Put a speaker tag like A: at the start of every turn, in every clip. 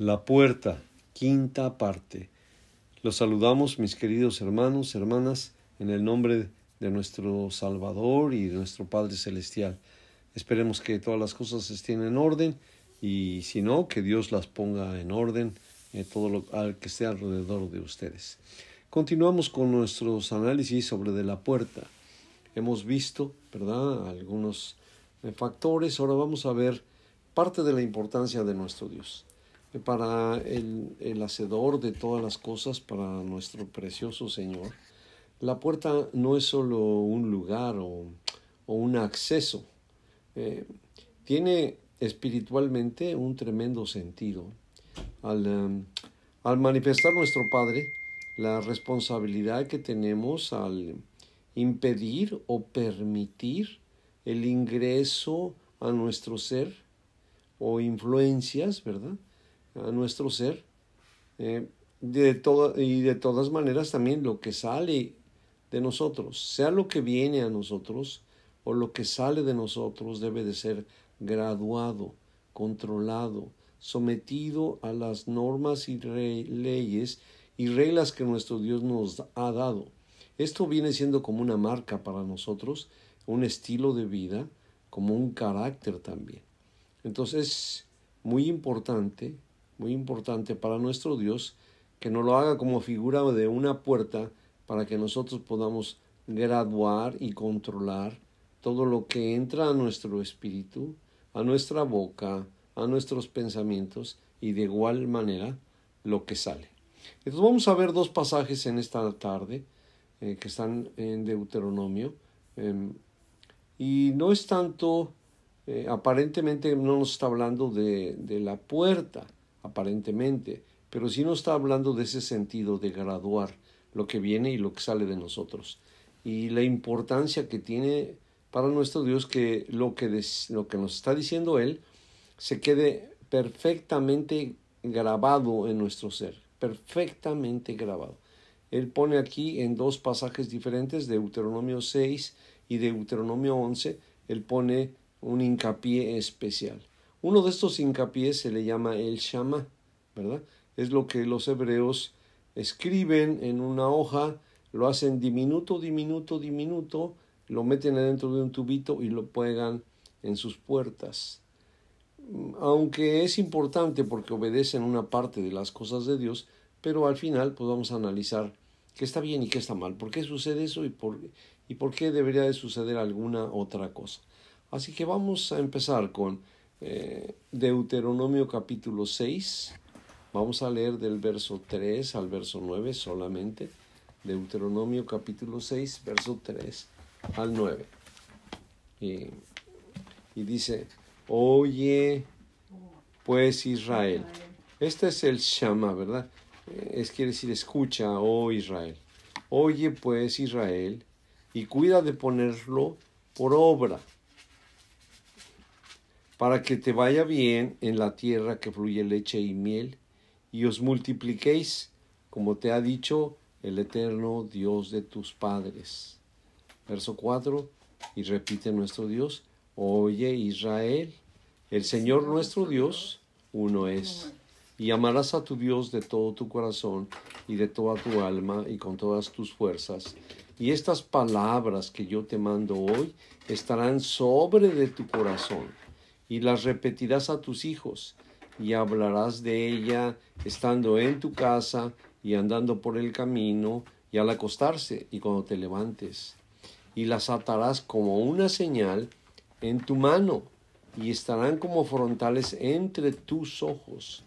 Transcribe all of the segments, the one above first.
A: La puerta, quinta parte. Los saludamos, mis queridos hermanos, hermanas, en el nombre de nuestro Salvador y de nuestro Padre Celestial. Esperemos que todas las cosas estén en orden y si no, que Dios las ponga en orden en todo lo que esté alrededor de ustedes. Continuamos con nuestros análisis sobre de la puerta. Hemos visto, ¿verdad?, algunos eh, factores. Ahora vamos a ver parte de la importancia de nuestro Dios para el, hacedor de todas las cosas, para nuestro precioso Señor, la puerta no es solo un lugar o, un acceso, eh, tiene espiritualmente un tremendo sentido. Um, al manifestar nuestro Padre la responsabilidad que tenemos al impedir o permitir el ingreso a nuestro ser o influencias, ¿verdad? A nuestro ser. Eh, de y de todas maneras también lo que sale de nosotros, sea lo que viene a nosotros o lo que sale de nosotros debe de ser graduado, controlado, sometido a las normas y leyes y reglas que nuestro Dios nos ha dado. Esto viene siendo como una marca para nosotros, un estilo de vida, como un carácter también. Entonces, muy importante muy importante para nuestro Dios, que nos lo haga como figura de una puerta para que nosotros podamos graduar y controlar todo lo que entra a nuestro espíritu, a nuestra boca, a nuestros pensamientos y de igual manera lo que sale. Entonces vamos a ver dos pasajes en esta tarde eh, que están en Deuteronomio em, y no es tanto, eh, aparentemente no nos está hablando de, de la puerta, aparentemente, pero sí nos está hablando de ese sentido de graduar lo que viene y lo que sale de nosotros. Y la importancia que tiene para nuestro Dios que lo que, lo que nos está diciendo Él se quede perfectamente grabado en nuestro ser, perfectamente grabado. Él pone aquí en dos pasajes diferentes, de Deuteronomio 6 y de Deuteronomio 11, él pone un hincapié especial. Uno de estos hincapiés se le llama el Shama, ¿verdad? Es lo que los hebreos escriben en una hoja, lo hacen diminuto, diminuto, diminuto, lo meten adentro de un tubito y lo pegan en sus puertas. Aunque es importante porque obedecen una parte de las cosas de Dios, pero al final pues vamos a analizar qué está bien y qué está mal, por qué sucede eso y por, y por qué debería de suceder alguna otra cosa. Así que vamos a empezar con eh, Deuteronomio capítulo 6. Vamos a leer del verso 3 al verso 9 solamente. Deuteronomio capítulo 6, verso 3 al 9. Y, dice, oye pues Israel. Este es el Shama, ¿verdad? Es quiere decir escucha, oh Israel. Oye pues Israel y cuida de ponerlo por obra para que te vaya bien en la tierra que fluye leche y miel, y os multipliquéis, como te ha dicho el eterno Dios de tus padres. Verso 4, y repite nuestro Dios, oye Israel, el Señor nuestro Dios, uno es. Y amarás a tu Dios de todo tu corazón y de toda tu alma y con todas tus fuerzas. Y estas palabras que yo te mando hoy estarán sobre de tu corazón y las repetirás a tus hijos, y hablarás de ella estando en tu casa y andando por el camino, y al acostarse y cuando te levantes, y las atarás como una señal en tu mano, y estarán como frontales entre tus ojos,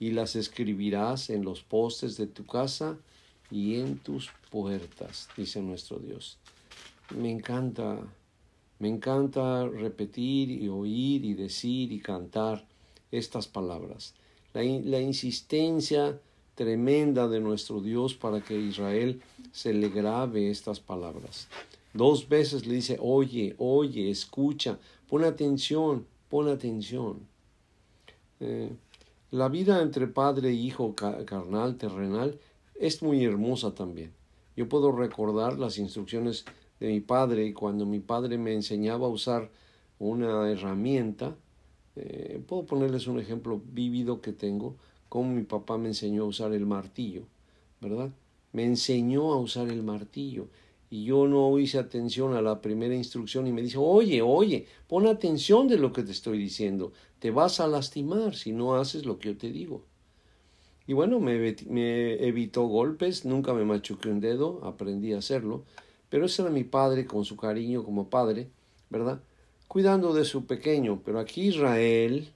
A: y las escribirás en los postes de tu casa y en tus puertas, dice nuestro Dios. Me encanta me encanta repetir y oír y decir y cantar estas palabras. La, insistencia tremenda de nuestro Dios para que Israel se le grabe estas palabras. Dos veces le dice, oye, oye, escucha, pon atención, pon atención. Eh, la vida entre padre e hijo carnal, terrenal, es muy hermosa también. Yo puedo recordar las instrucciones de mi padre cuando mi padre me enseñaba a usar una herramienta, eh, puedo ponerles un ejemplo vívido que tengo, cómo mi papá me enseñó a usar el martillo, ¿verdad? Me enseñó a usar el martillo y yo no hice atención a la primera instrucción y me dice, oye, oye, pon atención de lo que te estoy diciendo, te vas a lastimar si no haces lo que yo te digo. Y bueno, me, me evitó golpes, nunca me machuqué un dedo, aprendí a hacerlo, pero ese era mi padre con su cariño como padre, ¿verdad? Cuidando de su pequeño, pero aquí Israel,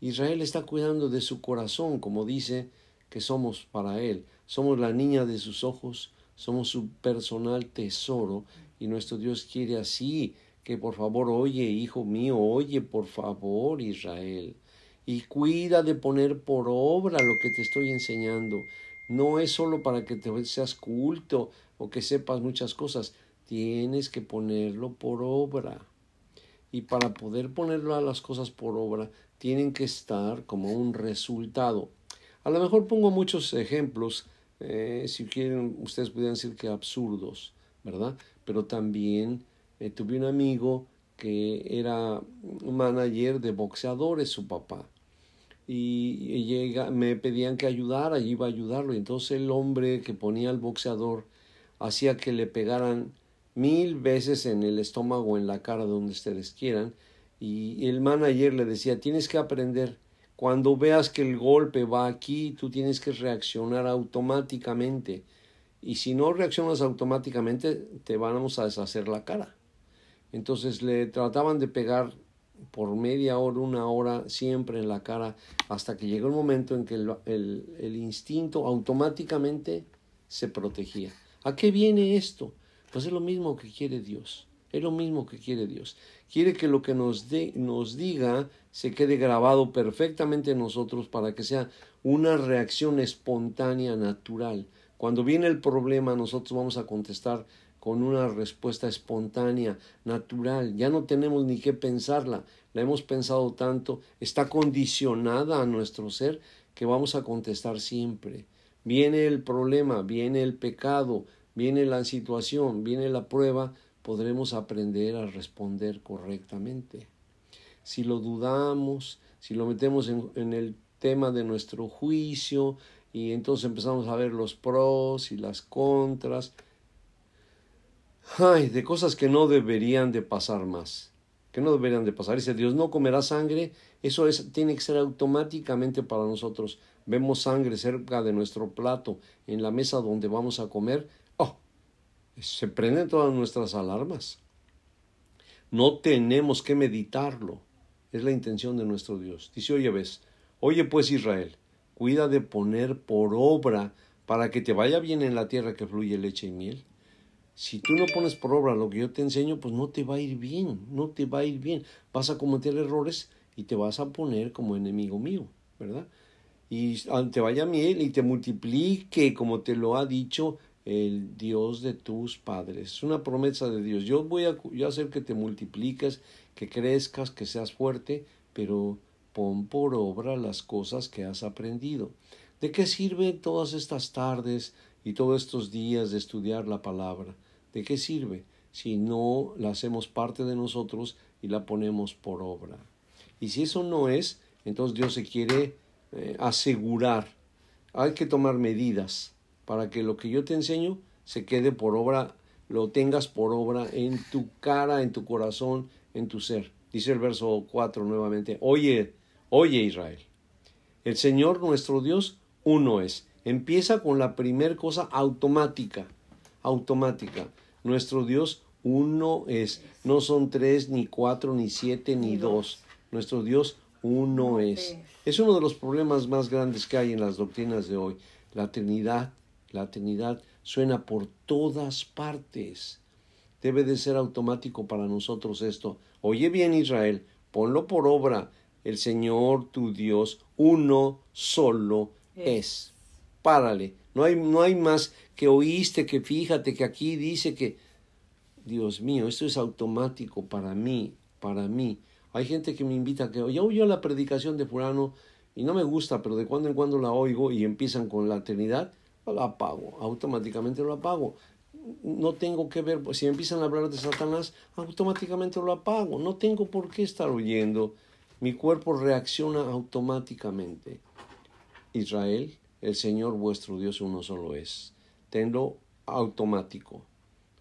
A: Israel está cuidando de su corazón, como dice que somos para él, somos la niña de sus ojos, somos su personal tesoro y nuestro Dios quiere así que por favor oye, hijo mío, oye por favor Israel y cuida de poner por obra lo que te estoy enseñando. No es solo para que te seas culto o que sepas muchas cosas, tienes que ponerlo por obra. Y para poder ponerlo las cosas por obra, tienen que estar como un resultado. A lo mejor pongo muchos ejemplos eh, si quieren, ustedes pudieran decir que absurdos, ¿verdad? Pero también eh, tuve un amigo que era un manager de boxeadores, su papá. Y, llega, me pedían que ayudara, y iba a ayudarlo. Entonces el hombre que ponía al boxeador hacía que le pegaran mil veces en el estómago, en la cara, donde ustedes quieran. Y el manager le decía, tienes que aprender cuando veas que el golpe va aquí, tú tienes que reaccionar automáticamente. Y si no reaccionas automáticamente, te vamos a deshacer la cara. Entonces le trataban de pegar por media hora, una hora, siempre en la cara, hasta que llegó el momento en que el, el, instinto automáticamente se protegía. ¿A qué viene esto? Pues es lo mismo que quiere Dios. Es lo mismo que quiere Dios. Quiere que lo que nos, nos diga se quede grabado perfectamente en nosotros para que sea una reacción espontánea, natural. Cuando viene el problema, nosotros vamos a contestar con una respuesta espontánea, natural. Ya no tenemos ni que pensarla. La hemos pensado tanto, está condicionada a nuestro ser que vamos a contestar siempre. Viene el problema, viene el pecado, viene la situación, viene la prueba, podremos aprender a responder correctamente. Si lo dudamos, si lo metemos en, el tema de nuestro juicio y entonces empezamos a ver los pros y las contras, ay, de cosas que no deberían de pasar más, que no deberían de pasar. Dice Dios, no comerá sangre, eso es, tiene que ser automáticamente para nosotros. Vemos sangre cerca de nuestro plato, en la mesa donde vamos a comer, se prenden todas nuestras alarmas. No tenemos que meditarlo. Es la intención de nuestro Dios. Dice, oye, ves, oye pues Israel, cuida de poner por obra para que te vaya bien en la tierra que fluye leche y miel. Si tú no pones por obra lo que yo te enseño, pues no te va a ir bien, no te va a ir bien. Vas a cometer errores y te vas a poner como enemigo mío, ¿verdad? Y te vaya miel y te multiplique como te lo ha dicho el Dios de tus padres. Es una promesa de Dios. Yo voy a, yo hacer que te multipliques, que crezcas, que seas fuerte, pero pon por obra las cosas que has aprendido. ¿De qué sirve todas estas tardes y todos estos días de estudiar la palabra? ¿De qué sirve si no la hacemos parte de nosotros y la ponemos por obra? Y si eso no es, entonces Dios se quiere eh, asegurar. Hay que tomar medidas para que lo que yo te enseño se quede por obra, lo tengas por obra en tu cara, en tu corazón, en tu ser. Dice el verso 4 nuevamente, oye, oye Israel, el Señor nuestro Dios uno es. Empieza con la primer cosa automática, automática. Nuestro Dios uno es. No son tres, ni cuatro, ni siete, ni dos. Nuestro Dios uno es. Es uno de los problemas más grandes que hay en las doctrinas de hoy. La Trinidad la Trinidad suena por todas partes. Debe de ser automático para nosotros esto. Oye bien Israel, ponlo por obra. El Señor tu Dios, uno solo es. Párale. No hay, no hay más que oíste, que fíjate, que aquí dice que... Dios mío, esto es automático para mí, para mí. Hay gente que me invita a que, oye, oye la predicación de fulano y no me gusta, pero de cuando en cuando la oigo y empiezan con la eternidad lo apago, automáticamente lo apago. No tengo que ver, pues, si empiezan a hablar de Satanás, automáticamente lo apago. No tengo por qué estar oyendo. Mi cuerpo reacciona automáticamente. Israel, el Señor vuestro Dios uno solo es. Tenlo automático.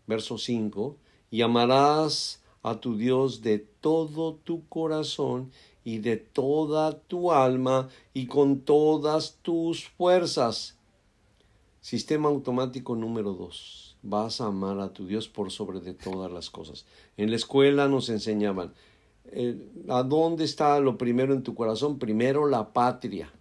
A: Verso 5, y amarás a tu Dios de todo tu corazón y de toda tu alma y con todas tus fuerzas. Sistema automático número 2. Vas a amar a tu Dios por sobre de todas las cosas. En la escuela nos enseñaban, eh, ¿a dónde está lo primero en tu corazón? Primero la patria.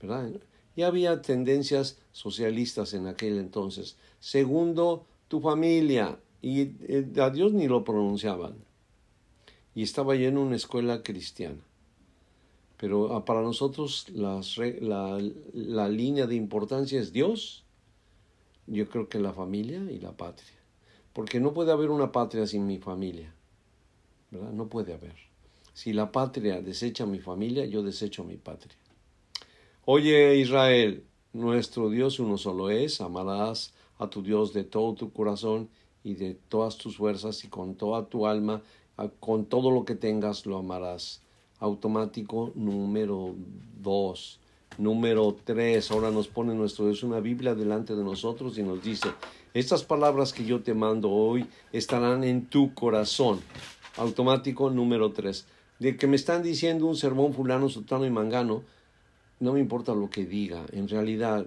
A: ¿Verdad? Y había tendencias socialistas en aquel entonces. Segundo, tu familia. Y eh, a Dios ni lo pronunciaban. Y estaba ya en una escuela cristiana. Pero ah, para nosotros la, la línea de importancia es Dios, yo creo que la familia y la patria. Porque no puede haber una patria sin mi familia. No puede haber. Si la patria desecha mi familia, yo desecho mi patria. Oye Israel, nuestro Dios uno solo es, amarás a tu Dios de todo tu corazón y de todas tus fuerzas y con toda tu alma, con todo lo que tengas lo amarás. Automático número dos. Número tres, ahora nos pone nuestro Dios una Biblia delante de nosotros y nos dice, estas palabras que yo te mando hoy estarán en tu corazón. Automático número tres. De que me están diciendo un sermón fulano, sultano y mangano, no me importa lo que diga. En realidad,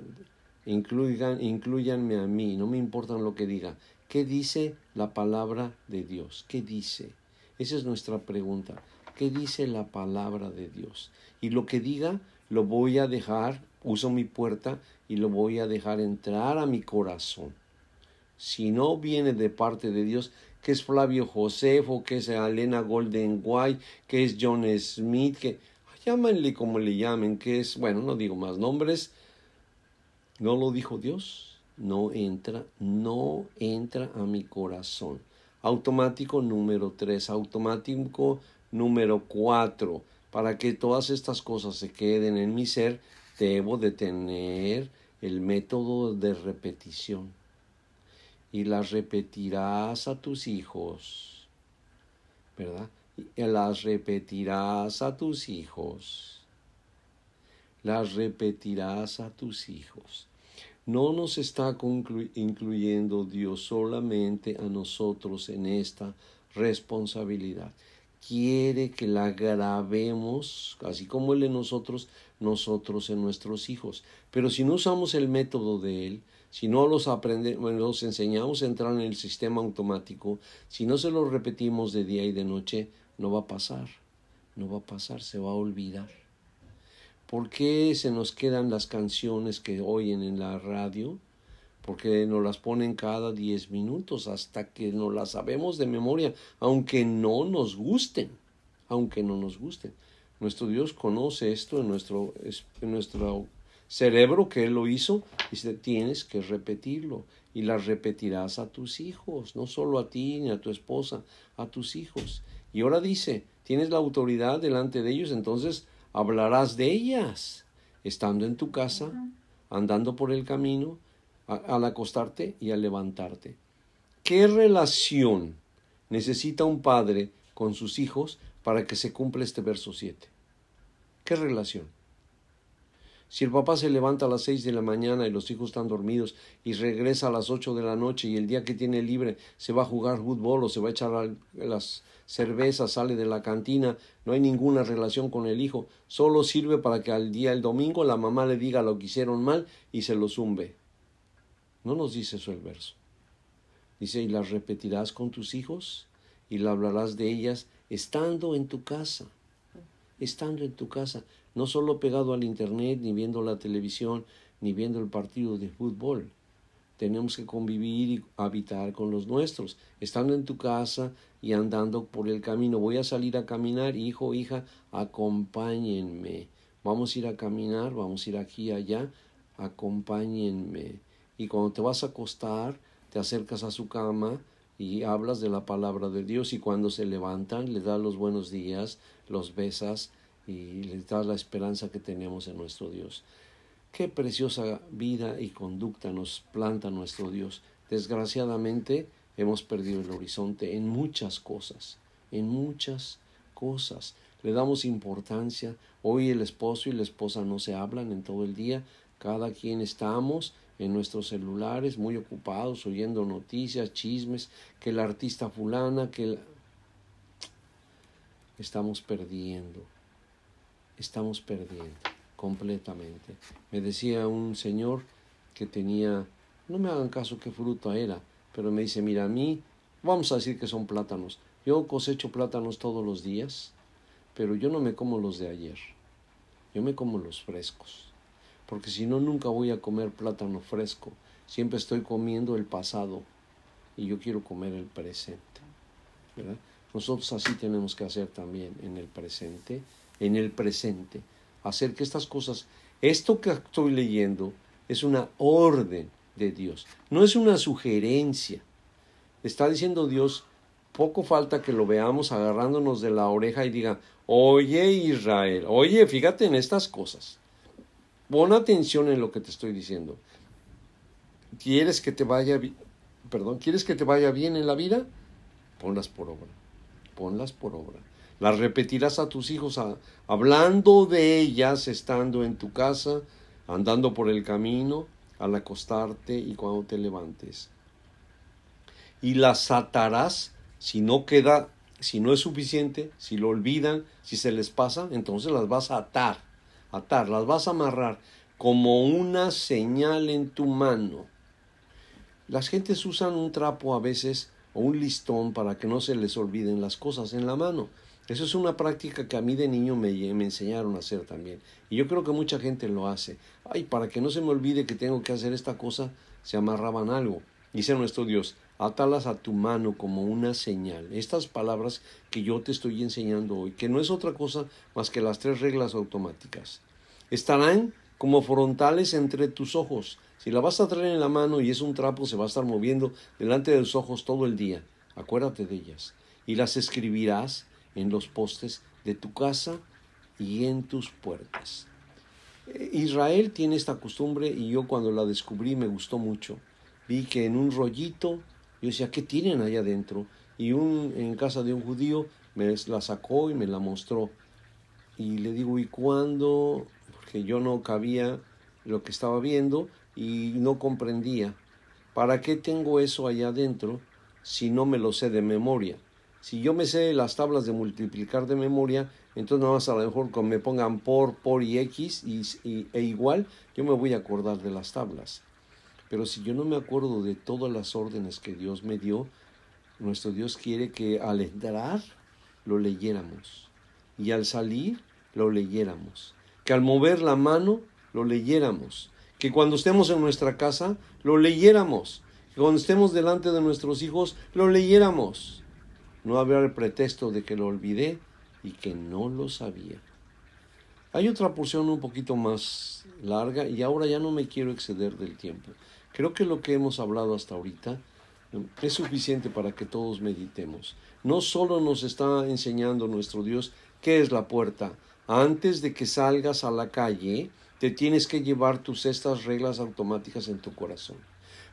A: incluyan, incluyanme a mí, no me importa lo que diga. ¿Qué dice la palabra de Dios? ¿Qué dice? Esa es nuestra pregunta. ¿Qué dice la palabra de Dios? Y lo que diga, lo voy a dejar, uso mi puerta y lo voy a dejar entrar a mi corazón. Si no viene de parte de Dios, que es Flavio Josefo, que es Elena Golden White, que es John Smith, que llámenle como le llamen, que es, bueno, no digo más nombres, no lo dijo Dios, no entra, no entra a mi corazón. Automático número tres, automático número cuatro, para que todas estas cosas se queden en mi ser, debo de tener el método de repetición. Y las repetirás a tus hijos, ¿verdad? Las repetirás a tus hijos. Las repetirás a tus hijos. No nos está incluyendo Dios solamente a nosotros en esta responsabilidad. Quiere que la grabemos, así como Él en nosotros, nosotros en nuestros hijos. Pero si no usamos el método de Él, si no los aprendemos, los enseñamos a entrar en el sistema automático, si no se lo repetimos de día y de noche, no va a pasar, no va a pasar, se va a olvidar. ¿Por qué se nos quedan las canciones que oyen en la radio? Porque nos las ponen cada diez minutos hasta que nos las sabemos de memoria, aunque no nos gusten, aunque no nos gusten. Nuestro Dios conoce esto en nuestro, en nuestro cerebro que Él lo hizo y dice, tienes que repetirlo y las repetirás a tus hijos, no solo a ti ni a tu esposa, a tus hijos. Y ahora dice, tienes la autoridad delante de ellos, entonces hablarás de ellas, estando en tu casa, andando por el camino, al acostarte y al levantarte. ¿Qué relación necesita un padre con sus hijos para que se cumpla este verso 7? ¿Qué relación? Si el papá se levanta a las seis de la mañana y los hijos están dormidos y regresa a las ocho de la noche y el día que tiene libre se va a jugar fútbol o se va a echar las cervezas, sale de la cantina, no hay ninguna relación con el hijo, solo sirve para que al día el domingo la mamá le diga lo que hicieron mal y se lo zumbe. No nos dice eso el verso. Dice, y las repetirás con tus hijos y le hablarás de ellas estando en tu casa, estando en tu casa no solo pegado al Internet, ni viendo la televisión, ni viendo el partido de fútbol. Tenemos que convivir y habitar con los nuestros, estando en tu casa y andando por el camino. Voy a salir a caminar, hijo, hija, acompáñenme. Vamos a ir a caminar, vamos a ir aquí allá, acompáñenme. Y cuando te vas a acostar, te acercas a su cama y hablas de la palabra de Dios y cuando se levantan, le das los buenos días, los besas, y les da la esperanza que tenemos en nuestro Dios. Qué preciosa vida y conducta nos planta nuestro Dios. Desgraciadamente hemos perdido el horizonte en muchas cosas, en muchas cosas. le damos importancia. Hoy el esposo y la esposa no se hablan en todo el día, cada quien estamos en nuestros celulares muy ocupados oyendo noticias, chismes, que el artista fulana, que estamos perdiendo, estamos perdiendo completamente. Me decía un señor que tenía, no me hagan caso qué fruta era, pero me dice, mira, a mí, vamos a decir que son plátanos. Yo cosecho plátanos todos los días, pero yo no me como los de ayer, yo me como los frescos, porque si no, nunca voy a comer plátano fresco, siempre estoy comiendo el pasado y yo quiero comer el presente. ¿verdad? Nosotros así tenemos que hacer también en el presente, en el presente, hacer que estas cosas, esto que estoy leyendo es una orden de Dios, no es una sugerencia. Está diciendo Dios, poco falta que lo veamos agarrándonos de la oreja y diga, oye Israel, oye, fíjate en estas cosas. Pon atención en lo que te estoy diciendo. ¿Quieres que te vaya perdón, quieres que te vaya bien en la vida? Ponlas por obra ponlas por obra. Las repetirás a tus hijos hablando de ellas estando en tu casa, andando por el camino, al acostarte y cuando te levantes. Y las atarás si no queda, si no es suficiente, si lo olvidan, si se les pasa, entonces las vas a atar, atar, las vas a amarrar como una señal en tu mano. Las gentes usan un trapo a veces o un listón para que no se les olviden las cosas en la mano. Eso es una práctica que a mí de niño me, me, enseñaron a hacer también. Y yo creo que mucha gente lo hace. Ay, para que no se me olvide que tengo que hacer esta cosa, se amarraban algo. Dice nuestro Dios, átalas a tu mano como una señal. Estas palabras que yo te estoy enseñando hoy, que no es otra cosa más que las tres reglas automáticas. Estarán como frontales entre tus ojos. Si la vas a traer en la mano y es un trapo, se va a estar moviendo delante de los ojos todo el día. Acuérdate de ellas. Y las escribirás en los postes de tu casa y en tus puertas. Eh, Israel tiene esta costumbre y yo cuando la descubrí me gustó mucho. Vi que en un rollito, yo decía, ¿qué tienen allá adentro? Y un, en casa de un judío me la sacó y me la mostró. Y le digo, ¿y cuándo? Porque yo no cabía lo que estaba viendo y no comprendía. ¿Para qué tengo eso allá adentro si no me lo sé de memoria? Si yo me sé las tablas de multiplicar de memoria, entonces nada más a lo mejor cuando me pongan por, por y x y, e igual, yo me voy a acordar de las tablas. Pero si yo no me acuerdo de todas las órdenes que Dios me dio, nuestro Dios quiere que al entrar lo leyéramos y al salir lo leyéramos, que al mover la mano lo leyéramos, que cuando estemos en nuestra casa lo leyéramos, que cuando estemos delante de nuestros hijos lo leyéramos. No habría el pretexto de que lo olvidé y que no lo sabía. Hay otra porción un poquito más larga y ahora ya no me quiero exceder del tiempo. Creo que lo que hemos hablado hasta ahorita eh, es suficiente para que todos meditemos. No solo nos está enseñando nuestro Dios qué es la puerta. Antes de que salgas a la calle, te tienes que llevar tus estas reglas automáticas en tu corazón.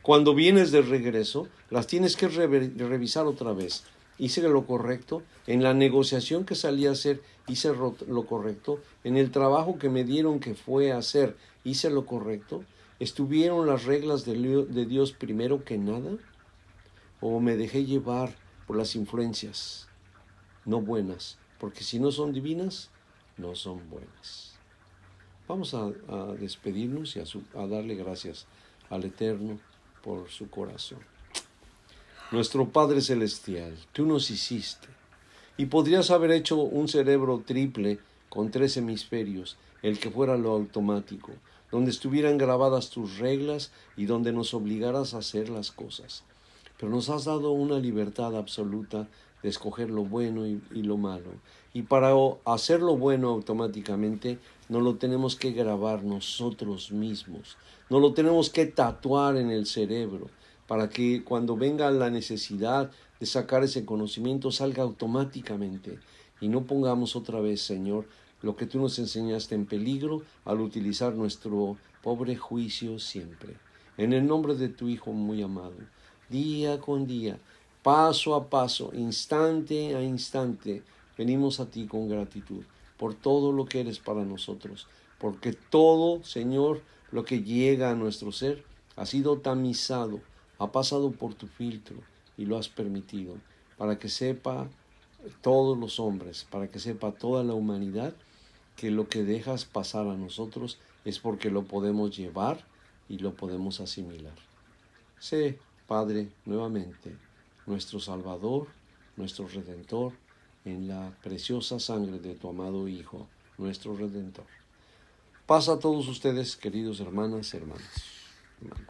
A: Cuando vienes de regreso, las tienes que revisar otra vez. Hice lo correcto, en la negociación que salí a hacer, hice lo correcto, en el trabajo que me dieron que fue a hacer, hice lo correcto, estuvieron las reglas de Dios primero que nada, o me dejé llevar por las influencias no buenas, porque si no son divinas, no son buenas. Vamos a, despedirnos y a, darle gracias al Eterno por su corazón. Nuestro Padre Celestial, tú nos hiciste y podrías haber hecho un cerebro triple con tres hemisferios, el que fuera lo automático, donde estuvieran grabadas tus reglas y donde nos obligaras a hacer las cosas. Pero nos has dado una libertad absoluta de escoger lo bueno y, lo malo. Y para hacer lo bueno automáticamente no lo tenemos que grabar nosotros mismos, no lo tenemos que tatuar en el cerebro, para que cuando venga la necesidad de sacar ese conocimiento salga automáticamente y no pongamos otra vez, Señor, lo que tú nos enseñaste en peligro al utilizar nuestro pobre juicio siempre. En el nombre de tu Hijo muy amado, día con día, paso a paso, instante a instante, venimos a ti con gratitud por todo lo que eres para nosotros, porque todo, Señor, lo que llega a nuestro ser ha sido tamizado, ha pasado por tu filtro y lo has permitido, para que sepa todos los hombres, para que sepa toda la humanidad que lo que dejas pasar a nosotros es porque lo podemos llevar y lo podemos asimilar. Sé, Padre, nuevamente, nuestro Salvador, nuestro Redentor, en la preciosa sangre de tu amado Hijo, nuestro Redentor. Pasa a todos ustedes, queridos hermanas, hermanos.